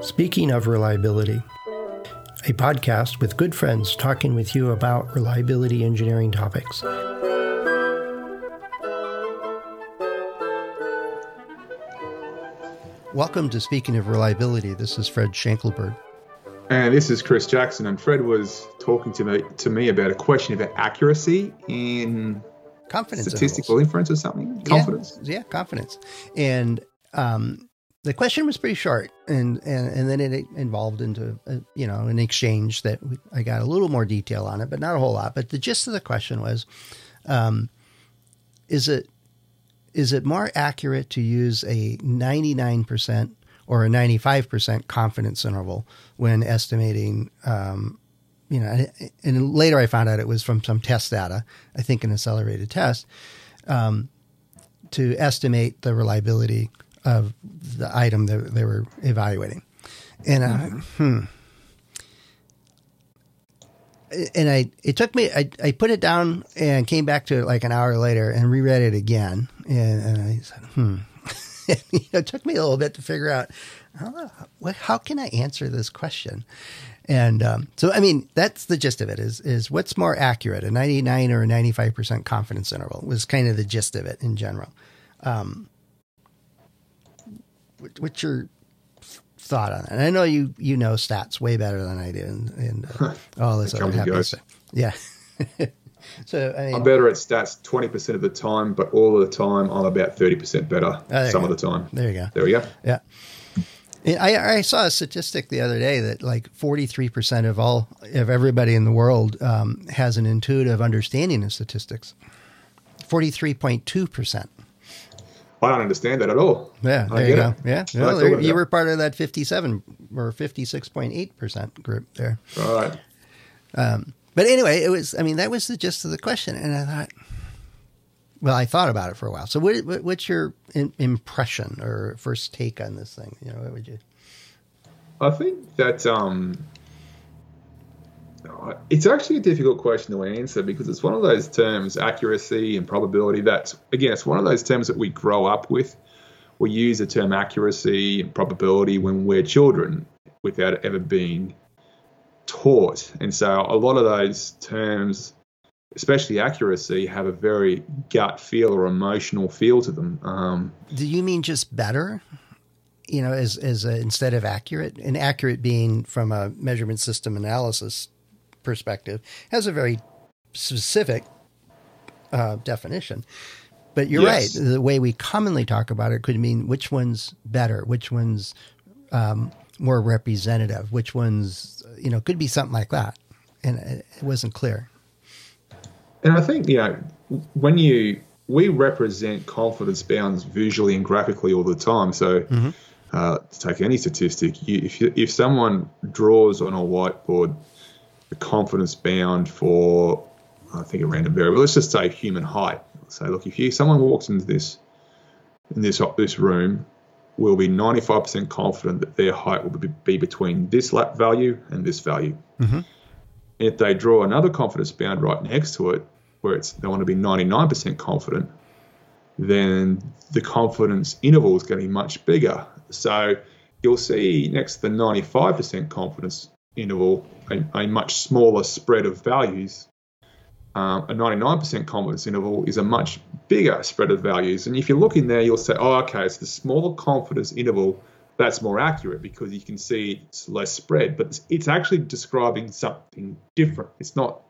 Speaking of reliability, a podcast with good friends talking with you about reliability engineering topics. Welcome to Speaking of Reliability. This is Fred Schenkelberg. And this is Chris Jackson. And Fred was talking to me to me about a question about accuracy in confidence statistical intervals. inference or something. Confidence. Yeah, yeah confidence. And um, the question was pretty short, and and, and then it involved into a, you know an exchange that we, I got a little more detail on it, but not a whole lot. But the gist of the question was, um, is it is it more accurate to use a ninety nine percent or a ninety five percent confidence interval when estimating? Um, you know, and later I found out it was from some test data. I think an accelerated test um, to estimate the reliability of the item that they were evaluating. And I, hmm. And I, it took me, I, I put it down and came back to it like an hour later and reread it again. And, and I said, hmm. it took me a little bit to figure out how, how can I answer this question? And um, so, I mean, that's the gist of it is, is what's more accurate, a 99 or a 95% confidence interval was kind of the gist of it in general. Um, what's your thought on that? And I know you you know stats way better than I do, and, and uh, all this other happy stuff. Yeah. so I am better at stats twenty percent of the time, but all of the time I'm about thirty percent better oh, some of the time. There you go. There we go. Yeah. I, I saw a statistic the other day that like 43% of all of everybody in the world um, has an intuitive understanding of statistics. 43.2%. I don't understand that at all. Yeah, there you go. It. Yeah, well, you were part of that 57 or 56.8% group there. All right. Um, but anyway, it was, I mean, that was the gist of the question. And I thought, well, I thought about it for a while. So what, what's your in, impression or first take on this thing? You know, what would you? I think that, um, it's actually a difficult question to answer because it's one of those terms, accuracy and probability, that, again, it's one of those terms that we grow up with. We use the term accuracy and probability when we're children without ever being taught. And so a lot of those terms, especially accuracy, have a very gut feel or emotional feel to them. Um, Do you mean just better? You know, as as a, instead of accurate, and accurate being from a measurement system analysis perspective has a very specific uh, definition. But you're yes. right. The way we commonly talk about it could mean which one's better, which one's um, more representative, which one's, you know, could be something like that. And it wasn't clear. And I think, you know, when you, we represent confidence bounds visually and graphically all the time. So, mm-hmm. uh, to take any statistic, you, if, you, if someone draws on a whiteboard the confidence bound for I think a random variable. Let's just say human height. Say, look, if you someone walks into this in this this room, we'll be 95% confident that their height will be, be between this lap value and this value. Mm-hmm. If they draw another confidence bound right next to it, where it's they want to be 99% confident, then the confidence interval is going to be much bigger. So you'll see next to the 95% confidence interval a, a much smaller spread of values. Um, a 99% confidence interval is a much bigger spread of values. And if you look in there, you'll say, oh, okay, it's the smaller confidence interval that's more accurate because you can see it's less spread. But it's, it's actually describing something different. It's not,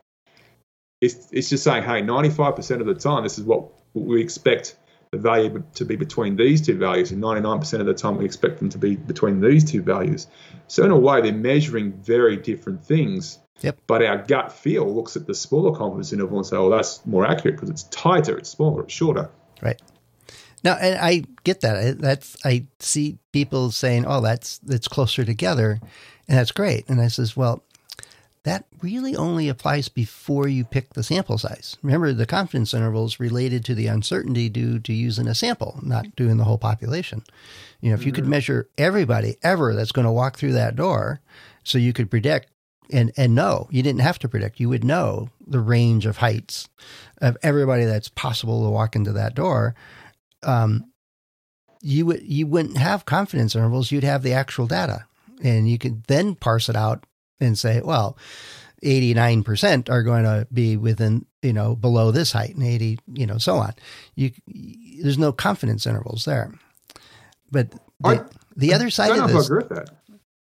it's, it's just saying, hey, 95% of the time, this is what we expect the value to be between these two values, and 99% of the time we expect them to be between these two values. So in a way, they're measuring very different things. Yep. But our gut feel looks at the smaller confidence interval and say, "Oh, that's more accurate because it's tighter, it's smaller, it's shorter." Right. Now, and I get that. That's I see people saying, "Oh, that's that's closer together," and that's great. And I says, "Well, that really only applies before you pick the sample size. Remember, the confidence interval is related to the uncertainty due to using a sample, not doing the whole population. You know, if you mm-hmm. could measure everybody ever that's going to walk through that door, so you could predict and and know you didn't have to predict you would know the range of heights of everybody that's possible to walk into that door um, you would you wouldn't have confidence intervals. You'd have the actual data, and you could then parse it out and say, well, eighty nine percent are going to be within you know below this height, and eighty you know so on. You there's no confidence intervals there. But the, the other side I don't of this, agree with that.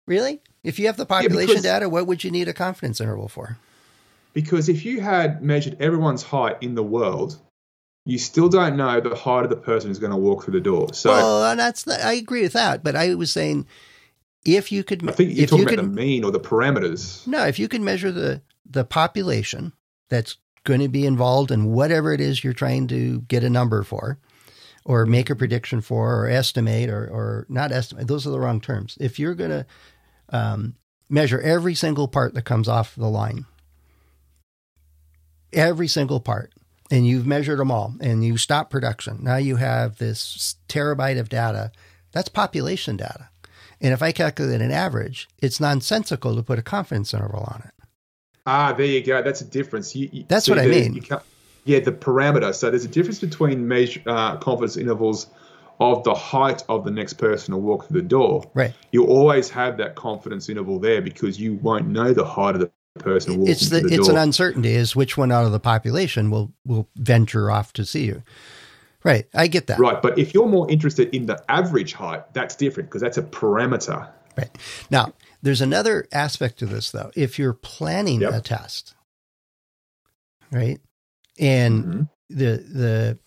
really, if you have the population because- data, what would you need a confidence interval for? Because if you had measured everyone's height in the world, you still don't know the height of the person who's going to walk through the door. So well, and that's I agree with that, but I was saying if you could, I think you're talking you about could, the mean or the parameters. no, if you can measure the the population that's going to be involved in whatever it is you're trying to get a number for, or make a prediction for, or estimate, or or not estimate. Those are the wrong terms. If you're going to um, measure every single part that comes off the line, every single part, and you've measured them all, and you stop production. Now you have this terabyte of data. That's population data. And if I calculate an average, it's nonsensical to put a confidence interval on it. Ah, there you go. That's a difference. You, you- That's see, what I mean. yeah, the parameter. So there's a difference between measure, uh, confidence intervals of the height of the next person to walk through the door. Right. You always have that confidence interval there because you won't know the height of the person walking It's the, through the it's door. an uncertainty is which one out of the population will will venture off to see you. Right. I get that. Right, but if you're more interested in the average height, that's different because that's a parameter. Right. Now, there's another aspect to this though. If you're planning Yep. a test, right? And Mhm. the the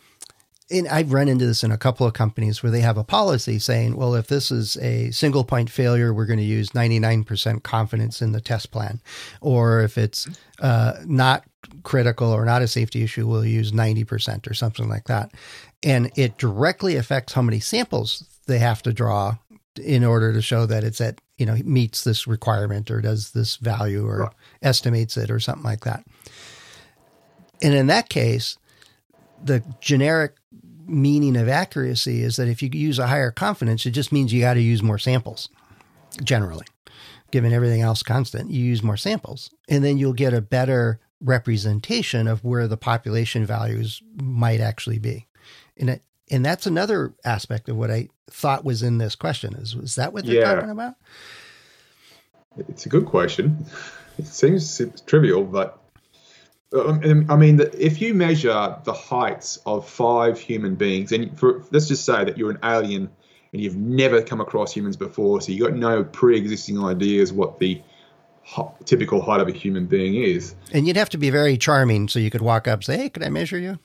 and I've run into this in a couple of companies where they have a policy saying, well, if this is a single point failure, we're going to use 99% confidence in the test plan. Or if it's uh, not critical or not a safety issue, we'll use 90% or something like that. And it directly affects how many samples they have to draw in order to show that it's at, you know, meets this requirement or does this value or Right. estimates it or something like that. And in that case, the generic meaning of accuracy is that if you use a higher confidence, it just means you got to use more samples. Generally, given everything else constant, you use more samples, and then you'll get a better representation of where the population values might actually be. And it, and that's another aspect of what I thought was in this question. Is was that what they're Yeah. talking about? It's a good question. It seems trivial, but um, I mean, if you measure the heights of five human beings, and for, let's just say that you're an alien and you've never come across humans before, so you've got no pre-existing ideas what the typical height of a human being is. And you'd have to be very charming so you could walk up and say, "Hey, could I measure you?"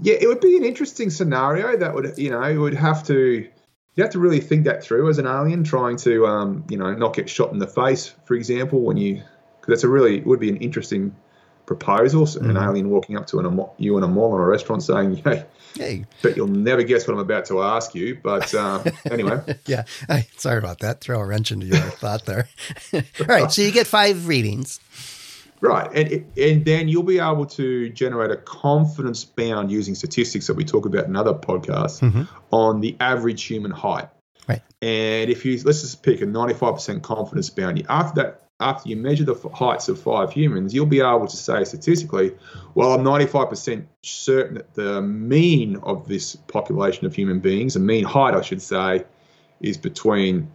Yeah, it would be an interesting scenario that would, you know, you would have to, you have to really think that through as an alien trying to, um, you know, not get shot in the face, for example, when you, because that's a really, would be an interesting proposal. So An alien walking up to an, you in a mall or a restaurant saying, hey, Hey, but you'll never guess what I'm about to ask you. But um, anyway, yeah. I, sorry about that. Throw a wrench into your thought there. All right. So you get five readings. Right, and and then you'll be able to generate a confidence bound using statistics that we talk about in other podcasts mm-hmm. on the average human height. Right. And if you let's just pick a ninety five percent confidence bound, after that, after you measure the heights of five humans, you'll be able to say statistically, well, I'm ninety five percent certain that the mean of this population of human beings, the mean height, I should say, is between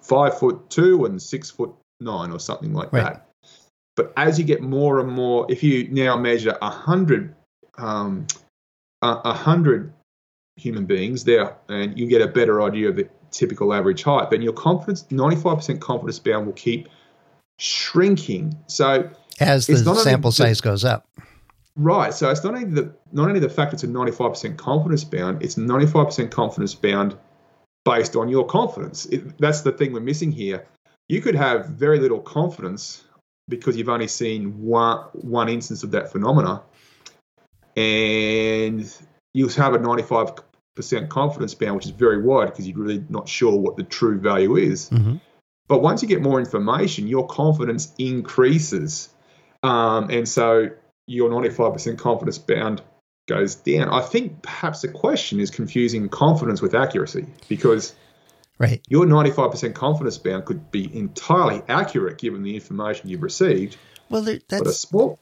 five foot two and six foot nine or something like Right. that. But as you get more and more, if you now measure a hundred, um, a a hundred human beings there, and you get a better idea of the typical average height, then your confidence, ninety-five percent confidence bound, will keep shrinking. So As the sample the- size goes up. Right. So it's not only the not only the fact it's a ninety five percent confidence bound, it's ninety five percent confidence bound based on your confidence. It, that's the thing we're missing here. You could have very little confidence because you've only seen one one instance of that phenomena, and you have a ninety five percent confidence bound, which is very wide because you're really not sure what the true value is. Mhm. But once you get more information, your confidence increases. Um, and so your 95% confidence bound goes down. I think perhaps the question is confusing confidence with accuracy because Right. your 95% confidence bound could be entirely accurate given the information you've received. Well, there, But a small,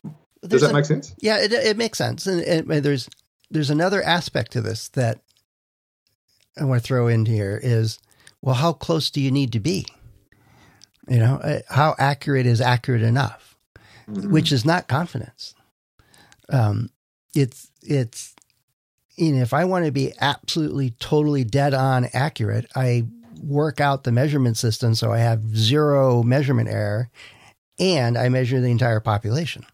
does that make sense? Yeah, it, it makes sense. And, and there's there's another aspect to this that I want to throw in here is, well, how close do you need to be? You know, uh, how accurate is accurate enough, mm-hmm. which is not confidence. Um, it's it's you know, if I want to be absolutely totally dead on accurate, I work out the measurement system so I have zero measurement error, and I measure the entire population.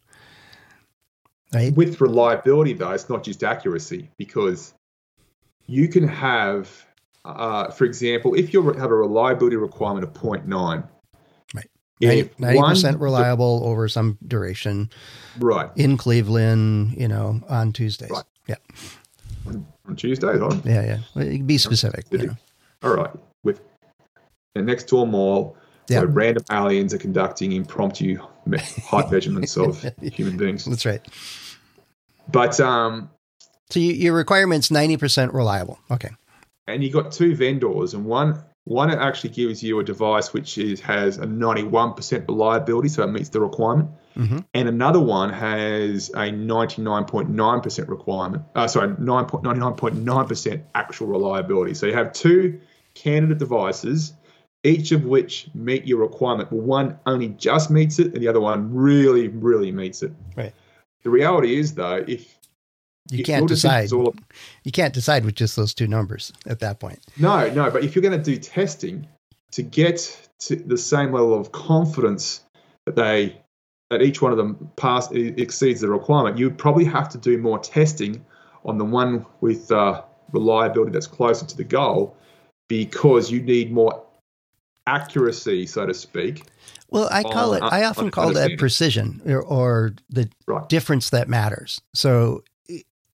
Right. With reliability, though, it's not just accuracy because you can have, uh, for example, if you have a reliability requirement of 0.9, right, 90 percent reliable over some duration, right, in Cleveland, you know, on Tuesdays, right. yeah, on Tuesdays, on yeah, yeah, be specific. You know. All right, next to a mall, yeah. where random aliens are conducting impromptu height measurements of human beings. That's right. But um, so you, your requirement's ninety percent reliable. Okay. And you got two vendors, and one one actually gives you a device which is, has a ninety one percent reliability, so it meets the requirement. Mm-hmm. And another one has a ninety nine point nine percent requirement. Uh, sorry, nine point nine percent actual reliability. So you have two candidate devices each of which meet your requirement. But one only just meets it, and the other one really, really meets it. Right. The reality is, though, if you can't decide, all, you can't decide with just those two numbers at that point. No, no. But if you're going to do testing to get to the same level of confidence that they that each one of them pass exceeds the requirement, you probably have to do more testing on the one with uh, reliability that's closer to the goal because you need more accuracy, so to speak. Well, I call it, I often call that precision or, or the right. difference that matters. So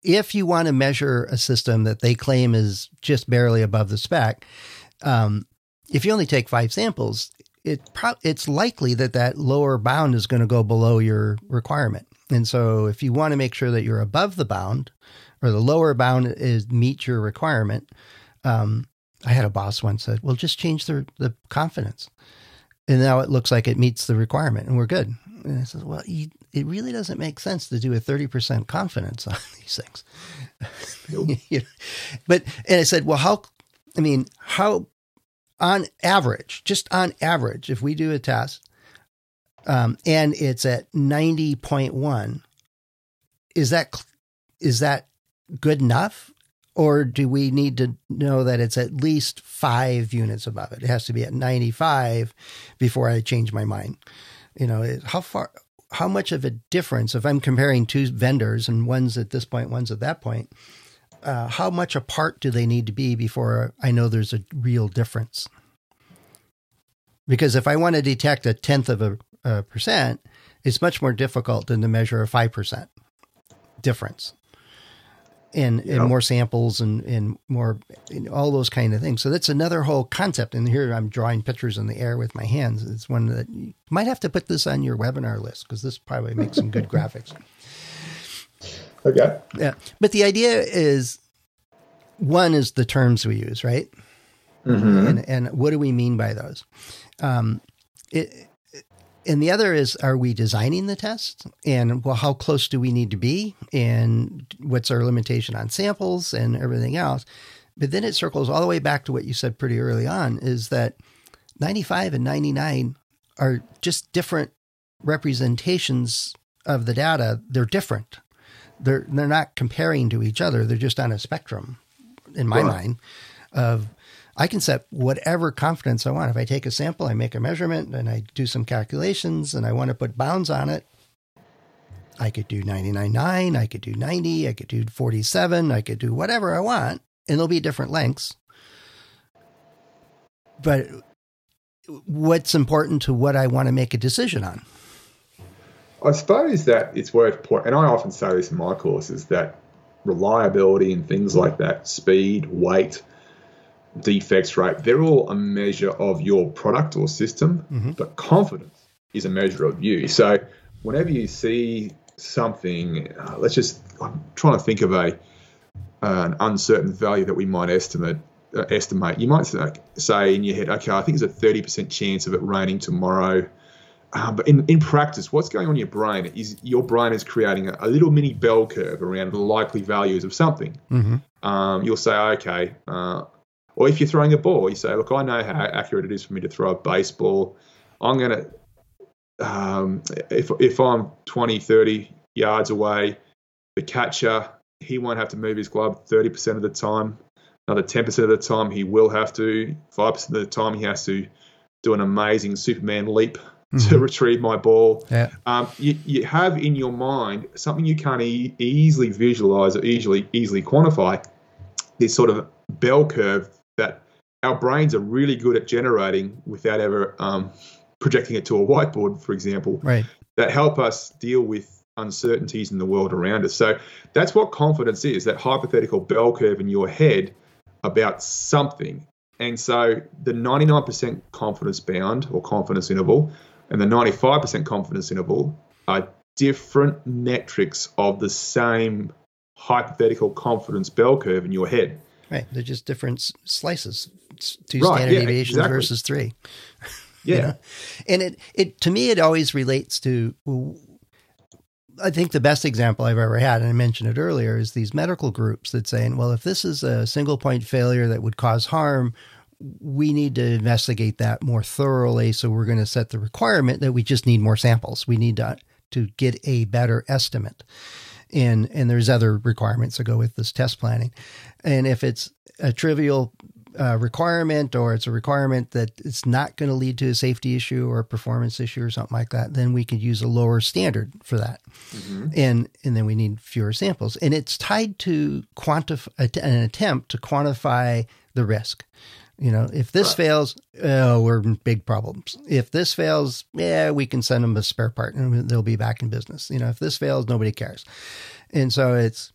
if you want to measure a system that they claim is just barely above the spec, um, if you only take five samples, it pro- it's likely that that lower bound is going to go below your requirement. And so if you want to make sure that you're above the bound or the lower bound is meet your requirement, um, I had a boss once said, "Well, just change the the confidence," and now it looks like it meets the requirement, and we're good. And I said, "Well, you, it really doesn't make sense to do a thirty percent confidence on these things." Nope. but and I said, "Well, how? I mean, how on average, just on average, if we do a test, um, and it's at ninety point one, is that is that good enough?" Or do we need to know that it's at least five units above it? It has to be at 95 before I change my mind. You know, how far, how much of a difference, if I'm comparing two vendors and one's at this point, one's at that point, uh, how much apart do they need to be before I know there's a real difference? Because if I want to detect a tenth of a, a percent, it's much more difficult than to measure a 5% difference and, yep. and more samples and, and more and all those kind of things. So that's another whole concept. And here I'm drawing pictures in the air with my hands. It's one that you might have to put this on your webinar list because this probably makes some good graphics. Okay. Yeah. But the idea is one is the terms we use, right? Mm-hmm. And, and what do we mean by those? Um, it, and the other is are we designing the test? And well how close do we need to be? And what's our limitation on samples and everything else? But then it circles all the way back to what you said pretty early on is that 95 and 99 are just different representations of the data. They're different. They're they're not comparing to each other. They're just on a spectrum in my right. mind of I can set whatever confidence I want. If I take a sample, I make a measurement and I do some calculations and I want to put bounds on it, I could do 99.9, I could do 90, I could do 47, I could do whatever I want, and there'll be different lengths. But what's important to what I want to make a decision on? I suppose that it's worth pointing, and I often say this in my courses that reliability and things like that, speed, weight, defects rate, they're all a measure of your product or system, mm-hmm. but confidence is a measure of you. So whenever you see something, uh, let's just, I'm trying to think of a an uncertain value that we might estimate. Uh, estimate. You might say, say in your head, okay, I think there's a 30% chance of it raining tomorrow. Uh, but in, in practice, what's going on in your brain is your brain is creating a, a little mini bell curve around the likely values of something. Mm-hmm. Um, you'll say, okay, uh, Or if you're throwing a ball, you say, look, I know how accurate it is for me to throw a baseball. I'm going to, um, if, if I'm 20, 30 yards away, the catcher, he won't have to move his glove 30% of the time. Another 10% of the time, he will have to. 5% of the time, he has to do an amazing Superman leap mm-hmm. to retrieve my ball. Yeah. Um, you, you have in your mind something you can't e- easily visualize or easily easily quantify. This sort of bell curve that our brains are really good at generating without ever um, projecting it to a whiteboard, for example. Right. That help us deal with uncertainties in the world around us. So that's what confidence is that hypothetical bell curve in your head about something. And so the 99% confidence bound or confidence interval and the 95% confidence interval are different metrics of the same hypothetical confidence bell curve in your head. Right. They're just different slices. Two right, standard yeah, deviations exactly. versus three. Yeah. you know? And it, it to me it always relates to I think the best example I've ever had, and I mentioned it earlier, is these medical groups that saying, well, if this is a single point failure that would cause harm, we need to investigate that more thoroughly. So we're going to set the requirement that we just need more samples. We need to, to get a better estimate. And, and there's other requirements that go with this test planning. And if it's a trivial uh, requirement or it's a requirement that it's not going to lead to a safety issue or a performance issue or something like that, then we could use a lower standard for that. Mm-hmm. And and then we need fewer samples. And it's tied to quantify an attempt to quantify the risk. You know, if this right. fails, oh, we're in big problems. If this fails, yeah, we can send them a spare part and they'll be back in business. You know, if this fails, nobody cares. And so it's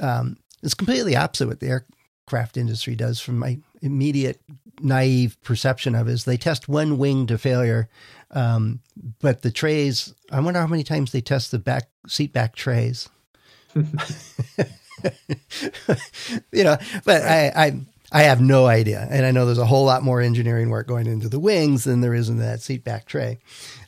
um, it's completely opposite what the aircraft industry does from my immediate naive perception of is they test one wing to failure. Um, but the trays, I wonder how many times they test the back seat back trays. you know, but I, I I have no idea. And I know there's a whole lot more engineering work going into the wings than there is in that seat back tray.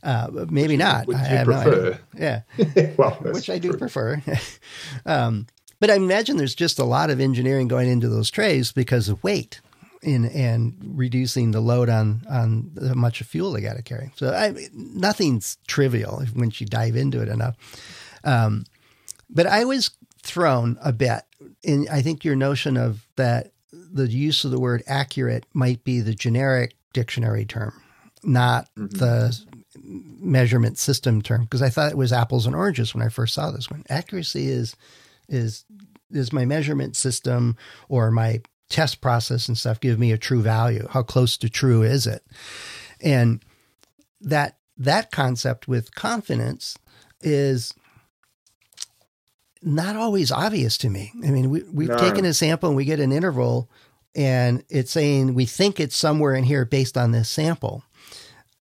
Uh, maybe not. Which I have prefer. no idea. Yeah. well, which I do true. prefer. um, but I imagine there's just a lot of engineering going into those trays because of weight in, and reducing the load on, on how much fuel they got to carry. So I, nothing's trivial once you dive into it enough. Um, but I was thrown a bit in, I think your notion of that the use of the word accurate might be the generic dictionary term, not mm-hmm. the measurement system term. Because I thought it was apples and oranges when I first saw this one. Accuracy is is is my measurement system or my test process and stuff give me a true value. How close to true is it? And that that concept with confidence is not always obvious to me. I mean, we, we've no. taken a sample and we get an interval and it's saying we think it's somewhere in here based on this sample.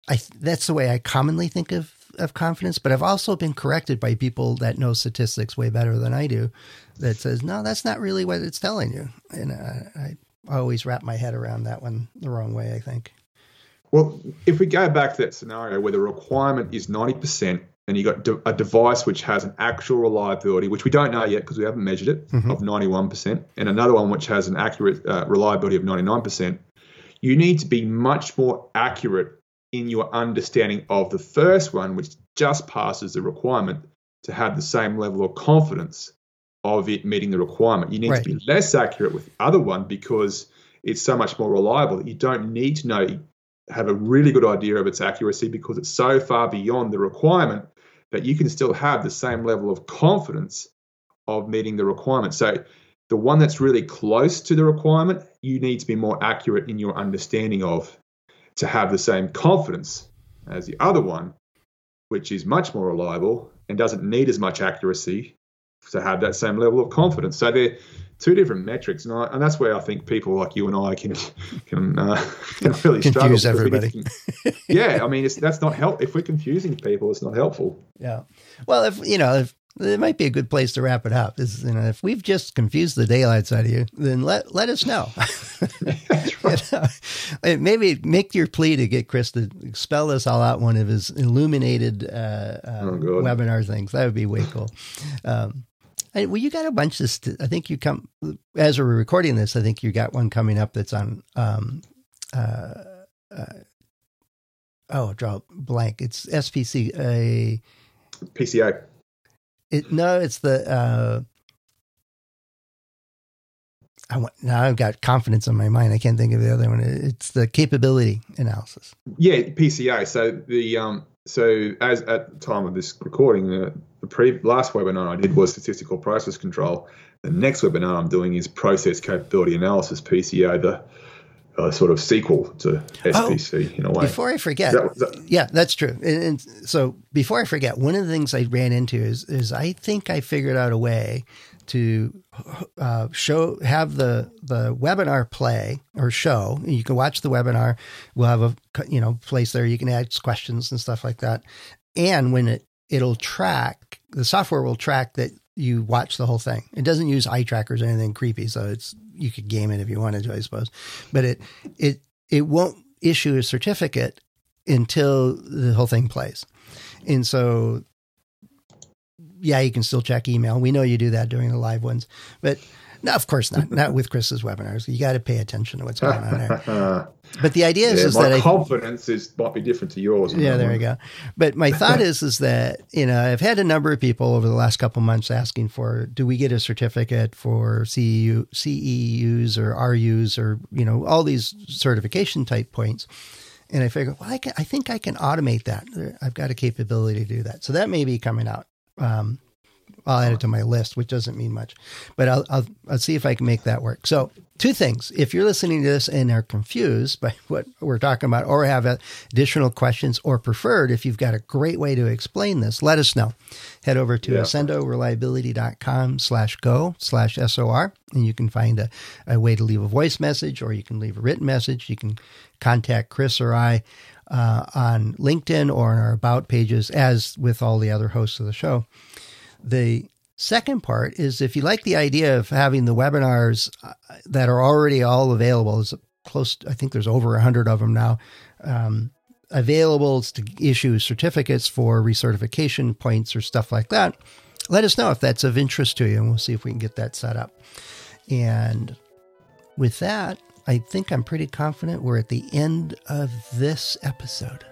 I, that's the way I commonly think of, of confidence, but I've also been corrected by people that know statistics way better than I do that says, no, that's not really what it's telling you. And uh, I always wrap my head around that one the wrong way, I think. Well, if we go back to that scenario where the requirement is 90% and you've got a device which has an actual reliability, which we don't know yet because we haven't measured it, mm-hmm. of 91%, and another one which has an accurate uh, reliability of 99%, you need to be much more accurate in your understanding of the first one, which just passes the requirement, to have the same level of confidence of it meeting the requirement. You need right. to be less accurate with the other one because it's so much more reliable that you don't need to know have a really good idea of its accuracy because it's so far beyond the requirement that you can still have the same level of confidence of meeting the requirement. So the one that's really close to the requirement, you need to be more accurate in your understanding of to have the same confidence as the other one, which is much more reliable and doesn't need as much accuracy to have that same level of confidence. So they're two different metrics, and, I, and that's where I think people like you and I can can, uh, can really confuse everybody. Can, yeah, I mean, it's, that's not help. If we're confusing people, it's not helpful. Yeah. Well, if you know, if it might be a good place to wrap it up. Is you know, if we've just confused the daylights out of you, then let let us know. right. you know? Maybe make your plea to get Chris to spell this all out one of his illuminated uh, uh, oh, webinar things. That would be way cool. Um, I, well, you got a bunch of. St- I think you come as we're recording this. I think you got one coming up that's on. Um, uh, uh, oh, draw blank. It's SPC. A PCA. It no, it's the. Uh, I want, now I've got confidence in my mind. I can't think of the other one. It's the capability analysis. Yeah, PCA. So the um, so as at the time of this recording, uh, the pre last webinar I did was statistical process control. The next webinar I'm doing is process capability analysis, PCA, the uh, sort of sequel to SPC oh, in a way. Before I forget, that, that, yeah, that's true. And, and, so before I forget, one of the things I ran into is is I think I figured out a way to uh, show have the the webinar play or show. You can watch the webinar. We'll have a you know place there you can ask questions and stuff like that. And when it it'll track the software will track that you watch the whole thing. It doesn't use eye trackers or anything creepy, so it's you could game it if you wanted to, I suppose. But it it it won't issue a certificate until the whole thing plays. And so yeah, you can still check email. We know you do that during the live ones, but no, of course not. Not with Chris's webinars. You got to pay attention to what's going on there. But the idea is, yeah, is my that confidence I, is might be different to yours. Yeah, there you go. But my thought is, is that you know I've had a number of people over the last couple months asking for, do we get a certificate for CEU, CEUs or RUs or you know all these certification type points. And I figured, well, I, can, I think I can automate that. I've got a capability to do that. So that may be coming out um, I'll add it to my list, which doesn't mean much, but I'll, I'll, I'll see if I can make that work. So, two things: if you're listening to this and are confused by what we're talking about, or have additional questions, or preferred, if you've got a great way to explain this, let us know. Head over to yeah. accendoreliability.com slash go slash SOR, and you can find a, a way to leave a voice message, or you can leave a written message. You can contact Chris or I uh, on LinkedIn or on our About pages, as with all the other hosts of the show. The second part is if you like the idea of having the webinars uh, that are already all available, is close. I think there's over a hundred of them now. Um, available to issue certificates for recertification points or stuff like that. Let us know if that's of interest to you, and we'll see if we can get that set up. And with that, I think I'm pretty confident we're at the end of this episode.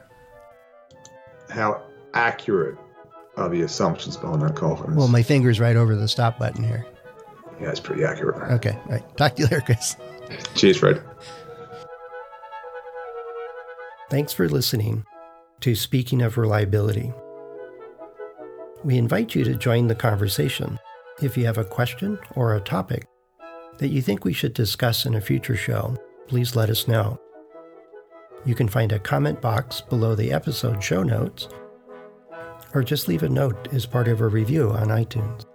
How accurate are the assumptions behind that confidence? Well, my finger's right over the stop button here. Yeah, it's pretty accurate. Okay, all right. Talk to you later, Chris. Cheers, Fred. Thanks for listening to Speaking of Reliability. We invite you to join the conversation. If you have a question or a topic that you think we should discuss in a future show, please let us know. You can find a comment box below the episode show notes, or just leave a note as part of a review on iTunes.